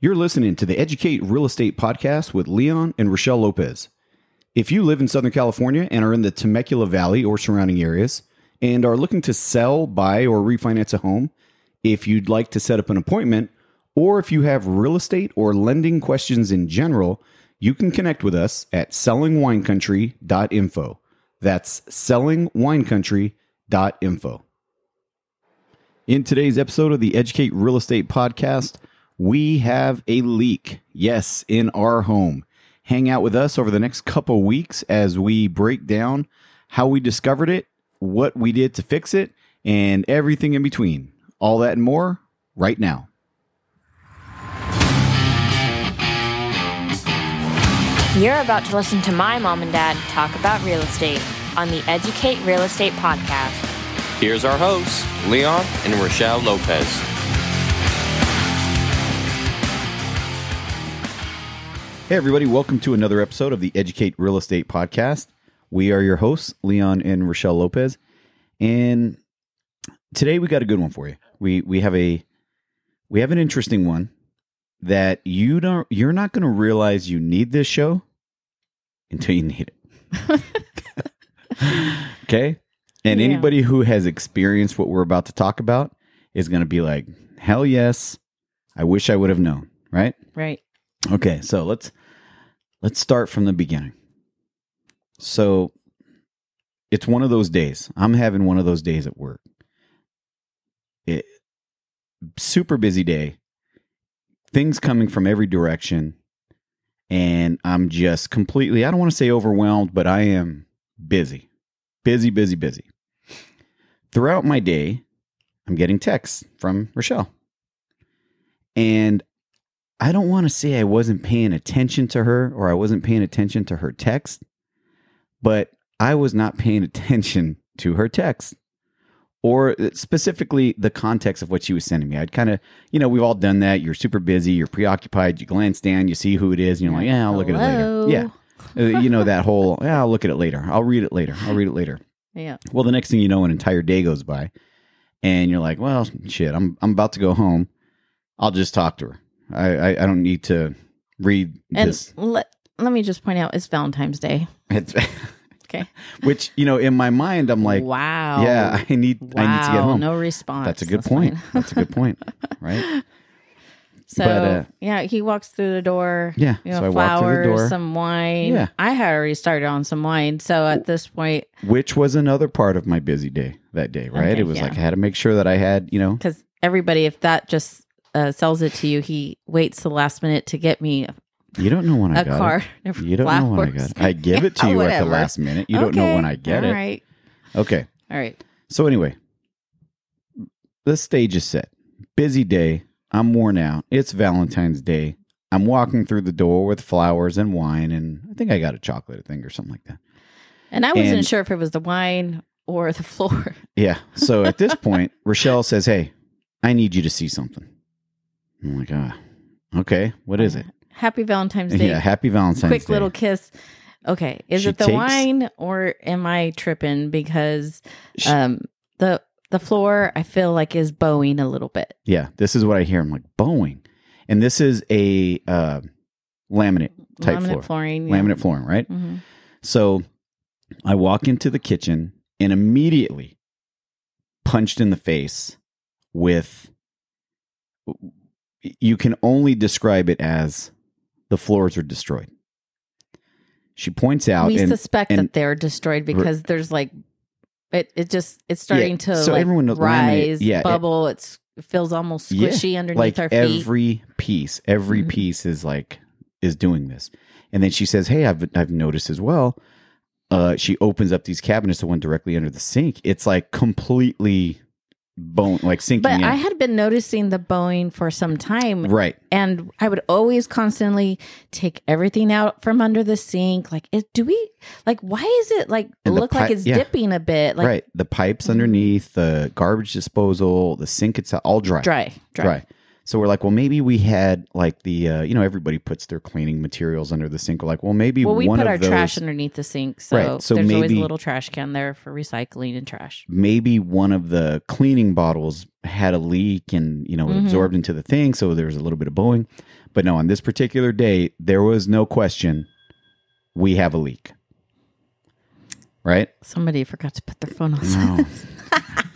You're listening to the Educate Real Estate Podcast with Leon and Rachelle Lopez. If you live in Southern California and are in the Temecula Valley or surrounding areas and are looking to sell, buy, or refinance a home, if you'd like to set up an appointment, or if you have real estate or lending questions in general, you can connect with us at sellingwinecountry.info. That's sellingwinecountry.info. In today's episode of the Educate Real Estate Podcast, we have a leak. Yes, in our home. Hang out with us over the next couple weeks as we break down how we discovered it, what we did to fix it, and everything in between. All that and more right now. You're about to listen to my mom and dad talk about real estate on the Educate Real Estate Podcast. Here's our hosts, Leon and Rachelle Lopez. Hey, everybody, welcome to another episode of the Educate Real Estate Podcast. We are your hosts, Leon and Rachelle Lopez. And today we got a good one for you. We we have a we have an interesting one that you don't you're not going to realize you need this show until you need it. okay? And Yeah. anybody who has experienced what we're about to talk about is going to be like, "Hell yes. I wish I would have known." Right? Right. Okay, so let's let's start from the beginning. So it's one of those days. I'm having one of those days at work. It super busy day. Things coming from every direction and I'm just completely I don't want to say overwhelmed, but I am busy. Busy, busy, busy. Throughout my day, I'm getting texts from Rachelle. And I don't want to say I wasn't paying attention to her or I wasn't paying attention to her text, but I was not paying attention to her text or specifically the context of what she was sending me. I'd kind of, you know, we've all done that. You're super busy, you're preoccupied, you glance down, you see who it is, and you're like, yeah, I'll look at it later. Yeah. Uh, you know, that whole, yeah, I'll look at it later. I'll read it later. I'll read it later. Yeah. Well, the next thing you know, an entire day goes by, and you're like, "Well, shit, I'm I'm about to go home. I'll just talk to her. I I, I don't need to read And this." let let me just point out it's Valentine's Day. It's, Okay. which you know, in my mind, I'm like, wow. "Yeah, I need Wow. I need to get home." No response. That's a good point. That's a good point, right? So But, uh, yeah, he walks through the door. Yeah, You know, so I walk through the flowers, door. some wine. Yeah. I had already started on some wine. So at this point, Which was another part of my busy day that day, right? Okay, it was yeah. like I had to make sure that I had, you know, because everybody, if that just uh, sells it to you, he waits the last minute to get me a, you don't know when I a got it. You don't know when I got it. I give it to you at the last minute. You don't know when I get All it. right. Okay. All right. So anyway, the stage is set. Busy day. I'm worn out. It's Valentine's Day. I'm walking through the door with flowers and wine, and I think I got a chocolate thing or something like that. And I wasn't And- sure if it was the wine or the floor. Yeah. So at this point, Rachelle says, "Hey, I need you to see something." I'm like, "Ah, okay. What is it?" Happy Valentine's Day. Yeah. Happy Valentine's Day. quick Day. little kiss. Okay, is She it the takes- wine or am I tripping because She- um the the floor I feel like is bowing a little bit. yeah. This is what I hear. I'm like, Boeing, and this is a uh, laminate type Laminate floor, flooring. yeah. laminate flooring, right? Mhm. So I walk into the kitchen and immediately punched in the face with you can only describe it as the floors are destroyed. She points out We and suspect and- that they're destroyed because there's like it it just it's starting to so like everyone knows rise, yeah, it- bubble. it's it feels almost Yeah, squishy underneath like our feet. every piece, every Mhm. piece is like is doing this. And then she says, "Hey, I've I've noticed as well." Uh, she opens up these cabinets, the one directly under the sink. It's like completely bone, like sinking but in. I had been noticing the bowing for some time, right. and I would always constantly take everything out from under the sink. Like, it, do we like? Why is it like And look like it's yeah. dipping a bit? Like right. The pipes underneath, the garbage disposal, the sink itself, all dry. dry, dry. Dry. So we're like, well, maybe we had like the, uh, you know, everybody puts their cleaning materials under the sink. We're like, well, maybe well, we put our those, trash underneath the sink, so, Right, so there's always a little trash can there for recycling and trash. maybe one of the cleaning bottles had a leak and you know it Mhm. absorbed into the thing, so there was a little bit of bowing. But no, on this particular day, there was no question. We have a leak, right? Somebody forgot to put their phone on. No,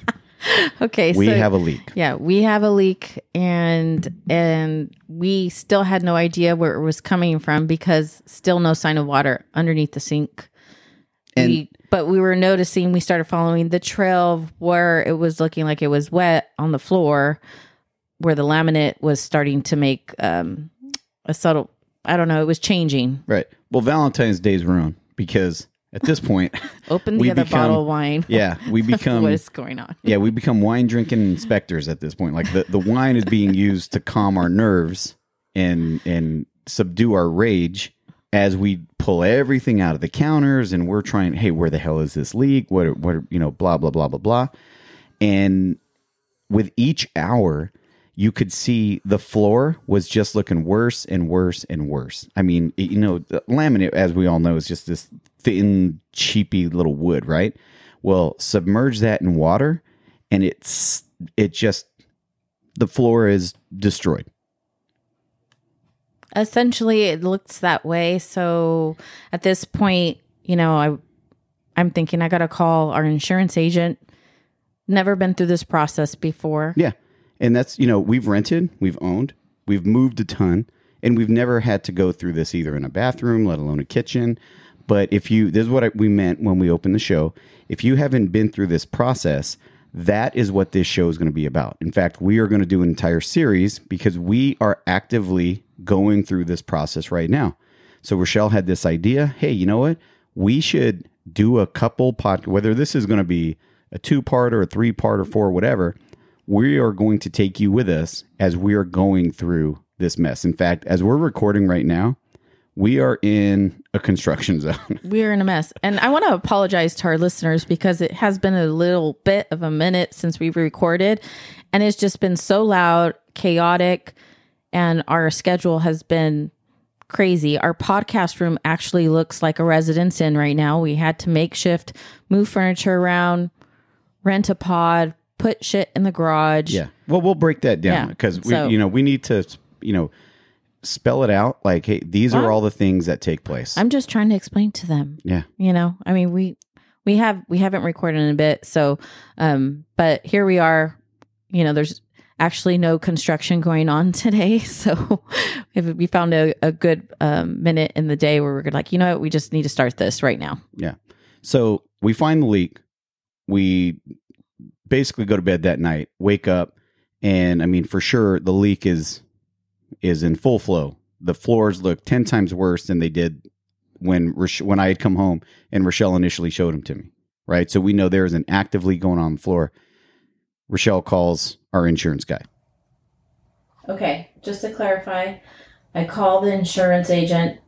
okay, we so have a leak. yeah, we have a leak, and and we still had no idea where it was coming from because still no sign of water underneath the sink. And- we, but we were noticing we started following the trail where it was looking like it was wet on the floor, where the laminate was starting to make um, a subtle. I don't know. It was changing. Right. Well, Valentine's Day's ruined because at this point, Open the other become- bottle of wine. yeah, we become what is going on? yeah, we become wine drinking inspectors at this point. Like the, the wine is being used to calm our nerves and and subdue our rage as we pull everything out of the counters and we're trying, hey, where the hell is this leak? What what you know, blah blah blah blah blah. And with each hour, you could see the floor was just looking worse and worse and worse. I mean, you know, the laminate, as we all know, is just this thin, cheapy little wood, right? Well, submerge that in water, and it's it just the floor is destroyed. essentially it looks that way so at this point you know i i'm thinking i gotta call our insurance agent never been through this process before Yeah, and that's you know we've rented, we've owned, we've moved a ton, and we've never had to go through this either in a bathroom, let alone a kitchen. But if you, this is what I, we meant when we opened the show. If you haven't been through this process, that is what this show is going to be about. In fact, we are going to do an entire series because we are actively going through this process right now. So Rachelle had this idea. Hey, you know what? We should do a couple pod, whether this is going to be a two part or a three part or four, whatever. We are going to take you with us as we are going through this mess. In fact, as we're recording right now, we are in a construction zone. we're in a mess and i want to apologize to our listeners because it has been a little bit of a minute since we've recorded and it's just been so loud chaotic and our schedule has been crazy our podcast room actually looks like a residence inn right now we had to makeshift move furniture around rent a pod put shit in the garage Yeah. Well, we'll break that down Yeah. because we, So- you know, we need to, you know, spell it out. Like, hey, these are all the things that take place. i'm just trying to explain to them yeah. you know i mean we we have we haven't recorded in a bit so um but here we are you know there's actually no construction going on today so if we found a, a good um, minute in the day where we're like you know what we just need to start this right now Yeah. So we find the leak. We basically go to bed that night, wake up, and I mean, for sure, the leak is is in full flow. The floors look ten times worse than they did when when I had come home and Rachelle initially showed them to me. Right. So we know there is an active leak going on the floor. Rachelle calls our insurance guy. okay just to clarify i call the insurance agent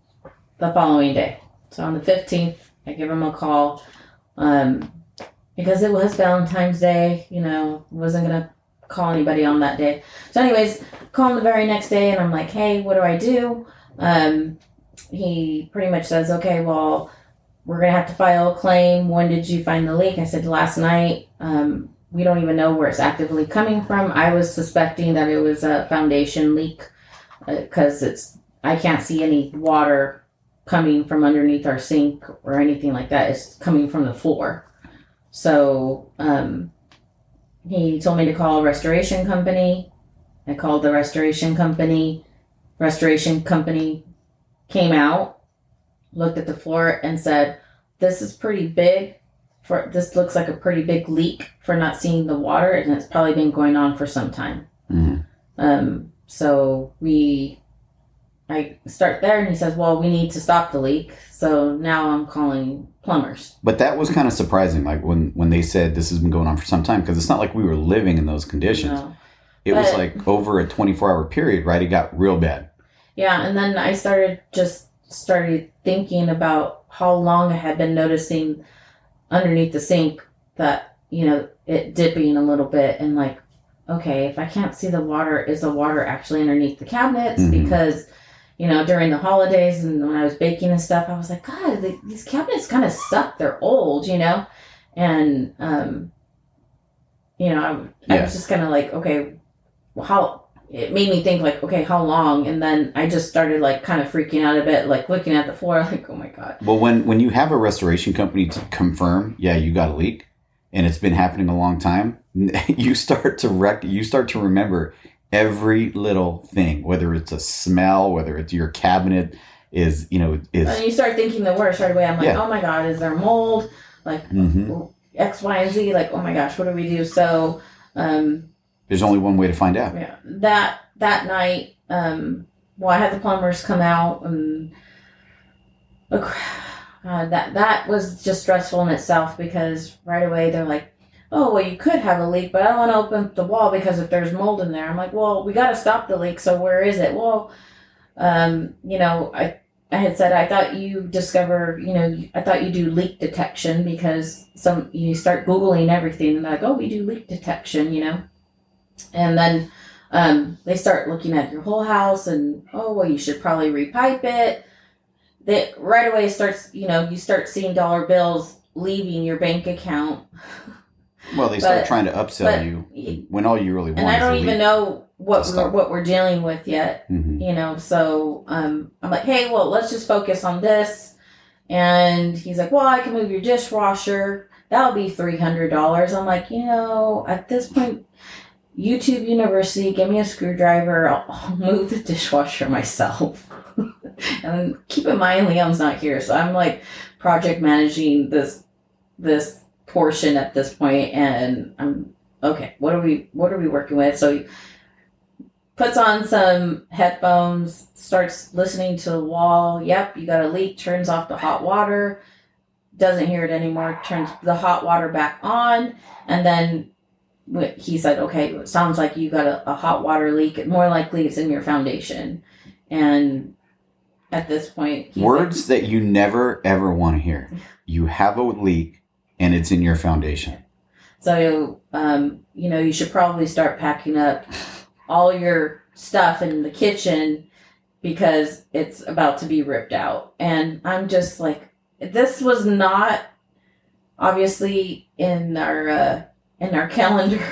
the following day so on the 15th i give him a call um because it was valentine's day you know wasn't gonna call anybody on that day. So anyways call him the very next day and i'm like hey what do i do? Um he pretty much says okay well we're gonna have to file a claim. When did you find the leak? I said last night. Um we don't even know where it's actively coming from. I was suspecting that it was a foundation leak because it's i can't see any water coming from underneath our sink or anything like that. It's coming from the floor. So um he told me to call a restoration company. I called the restoration company. Restoration company came out, looked at the floor, and said, "This is pretty big. For this looks like a pretty big leak for not seeing the water, and it's probably been going on for some time." Um, so we, I start there, and he says, "Well, we need to stop the leak." So now I'm calling plumbers. But that was kind of surprising, like when when they said this has been going on for some time, because it's not like we were living in those conditions. No. It was like over a twenty four hour period, right? It got real bad. Yeah, and then I started just started thinking about how long I had been noticing underneath the sink that you know it dipping a little bit and like okay, if I can't see the water, is the water actually underneath the cabinets? Mhm. Because, you know, during the holidays and when I was baking and stuff, I was like, God, the, these cabinets kind of suck. They're old, you know? And, um, you know, I, I was just kind of like, okay, well, how, it made me think like, okay, how long? And then I just started like kind of freaking out a bit, like looking at the floor, like, oh my God. Well, when when you have a restoration company to confirm, yeah, you got a leak, and it's been happening a long time, you start to rec- you start to remember every little thing, whether it's a smell, whether it's your cabinet is, you know, is. And you start thinking the worst right away. I'm like, Yeah. oh my God, is there mold? Like, Mhm. X, Y, and Z. Like, oh my gosh, what do we do? So, um, There's only one way to find out. yeah, that that night, um, well, I had the plumbers come out, and uh, that that was just stressful in itself because right away they're like, oh well, you could have a leak, but I don't want to open up the wall because if there's mold in there, I'm like, well, we got to stop the leak. So where is it? Well, um, you know, I. I had said I thought you discover, you know, I thought you do leak detection because some you start googling everything and like, oh, we do leak detection, you know, and then um, they start looking at your whole house and oh well, you should probably repipe it. That right away starts, you know, you start seeing dollar bills leaving your bank account, Well, they start But- trying to upsell you when all you really want to. and I don't even know what we're, what we're dealing with yet. Mhm. you know so um i'm like hey well let's just focus on this and he's like well i can move your dishwasher that'll be $300 i'm like you know at this point youtube university give me a screwdriver i'll, I'll move the dishwasher myself and keep in mind Leon's not here so i'm like project managing this this portion at this point and i'm okay what are we what are we working with so he puts on some headphones, starts listening to the wall. Yep, you got a leak, turns off the hot water, doesn't hear it anymore, turns the hot water back on, and then he said, Okay, it sounds like you got a, a hot water leak. More likely it's in your foundation. And at this point, he's like- Words that you never ever want to hear. You have a leak, and it's in your foundation. So, um, you know, you should probably start packing up all your stuff in the kitchen because it's about to be ripped out. And I'm just like, this was not obviously in our uh, in our calendar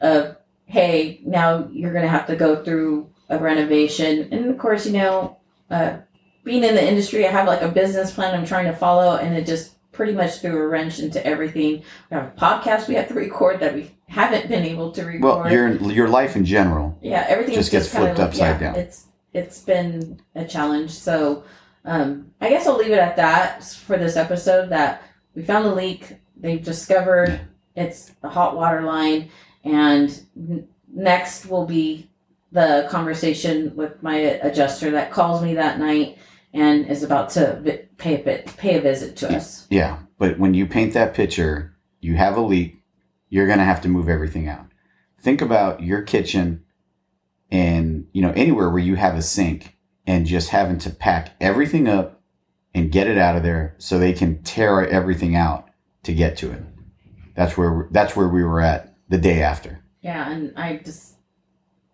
of hey, now you're gonna have to go through a renovation. And of course, you know, uh, being in the industry, I have like a business plan I'm trying to follow, and it just pretty much threw a wrench into everything we have a podcast we have to record that we haven't been able to record. Well, your your life in general. yeah, everything just gets flipped like- upside yeah, down. It's it's been a challenge. So um, I guess I'll leave it at that for this episode. That we found the leak. They've discovered it's a hot water line, and n- next will be the conversation with my adjuster that calls me that night and is about to pay a bit, pay a visit to us. Yeah, but when you paint that picture, you have a leak, you're going to have to move everything out. Think about your kitchen and, you know, anywhere where you have a sink and just having to pack everything up and get it out of there so they can tear everything out to get to it. That's where that's where we were at the day after. Yeah, and I just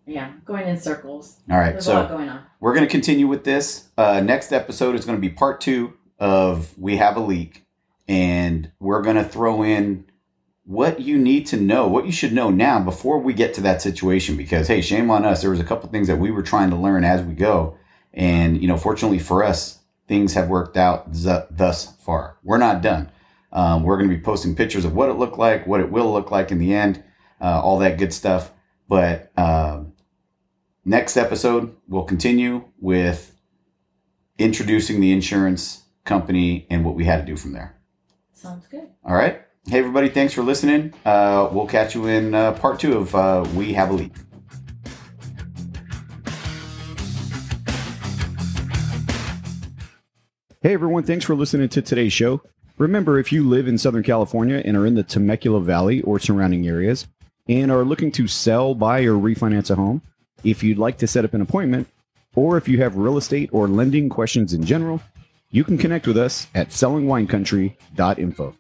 yeah going in circles. All right, There's so going on. we're going to continue with this. Uh, next episode is going to be part two of We Have a Leak. And we're going to throw in what you need to know, what you should know now before we get to that situation. Because, hey, shame on us. There was a couple things that we were trying to learn as we go. And, you know, fortunately for us, things have worked out th- thus far. We're not done. Um, we're going to be posting pictures of what it looked like, what it will look like in the end, uh, all that good stuff. But um, next episode, we'll continue with introducing the insurance company and what we had to do from there. Sounds good. All right. Hey, everybody. Thanks for listening. Uh, we'll catch you in uh, part two of uh, We Have a Leak. Hey, everyone. Thanks for listening to today's show. Remember, if you live in Southern California and are in the Temecula Valley or surrounding areas and are looking to sell, buy, or refinance a home, if you'd like to set up an appointment, or if you have real estate or lending questions in general, you can connect with us at sellingwinecountry.info.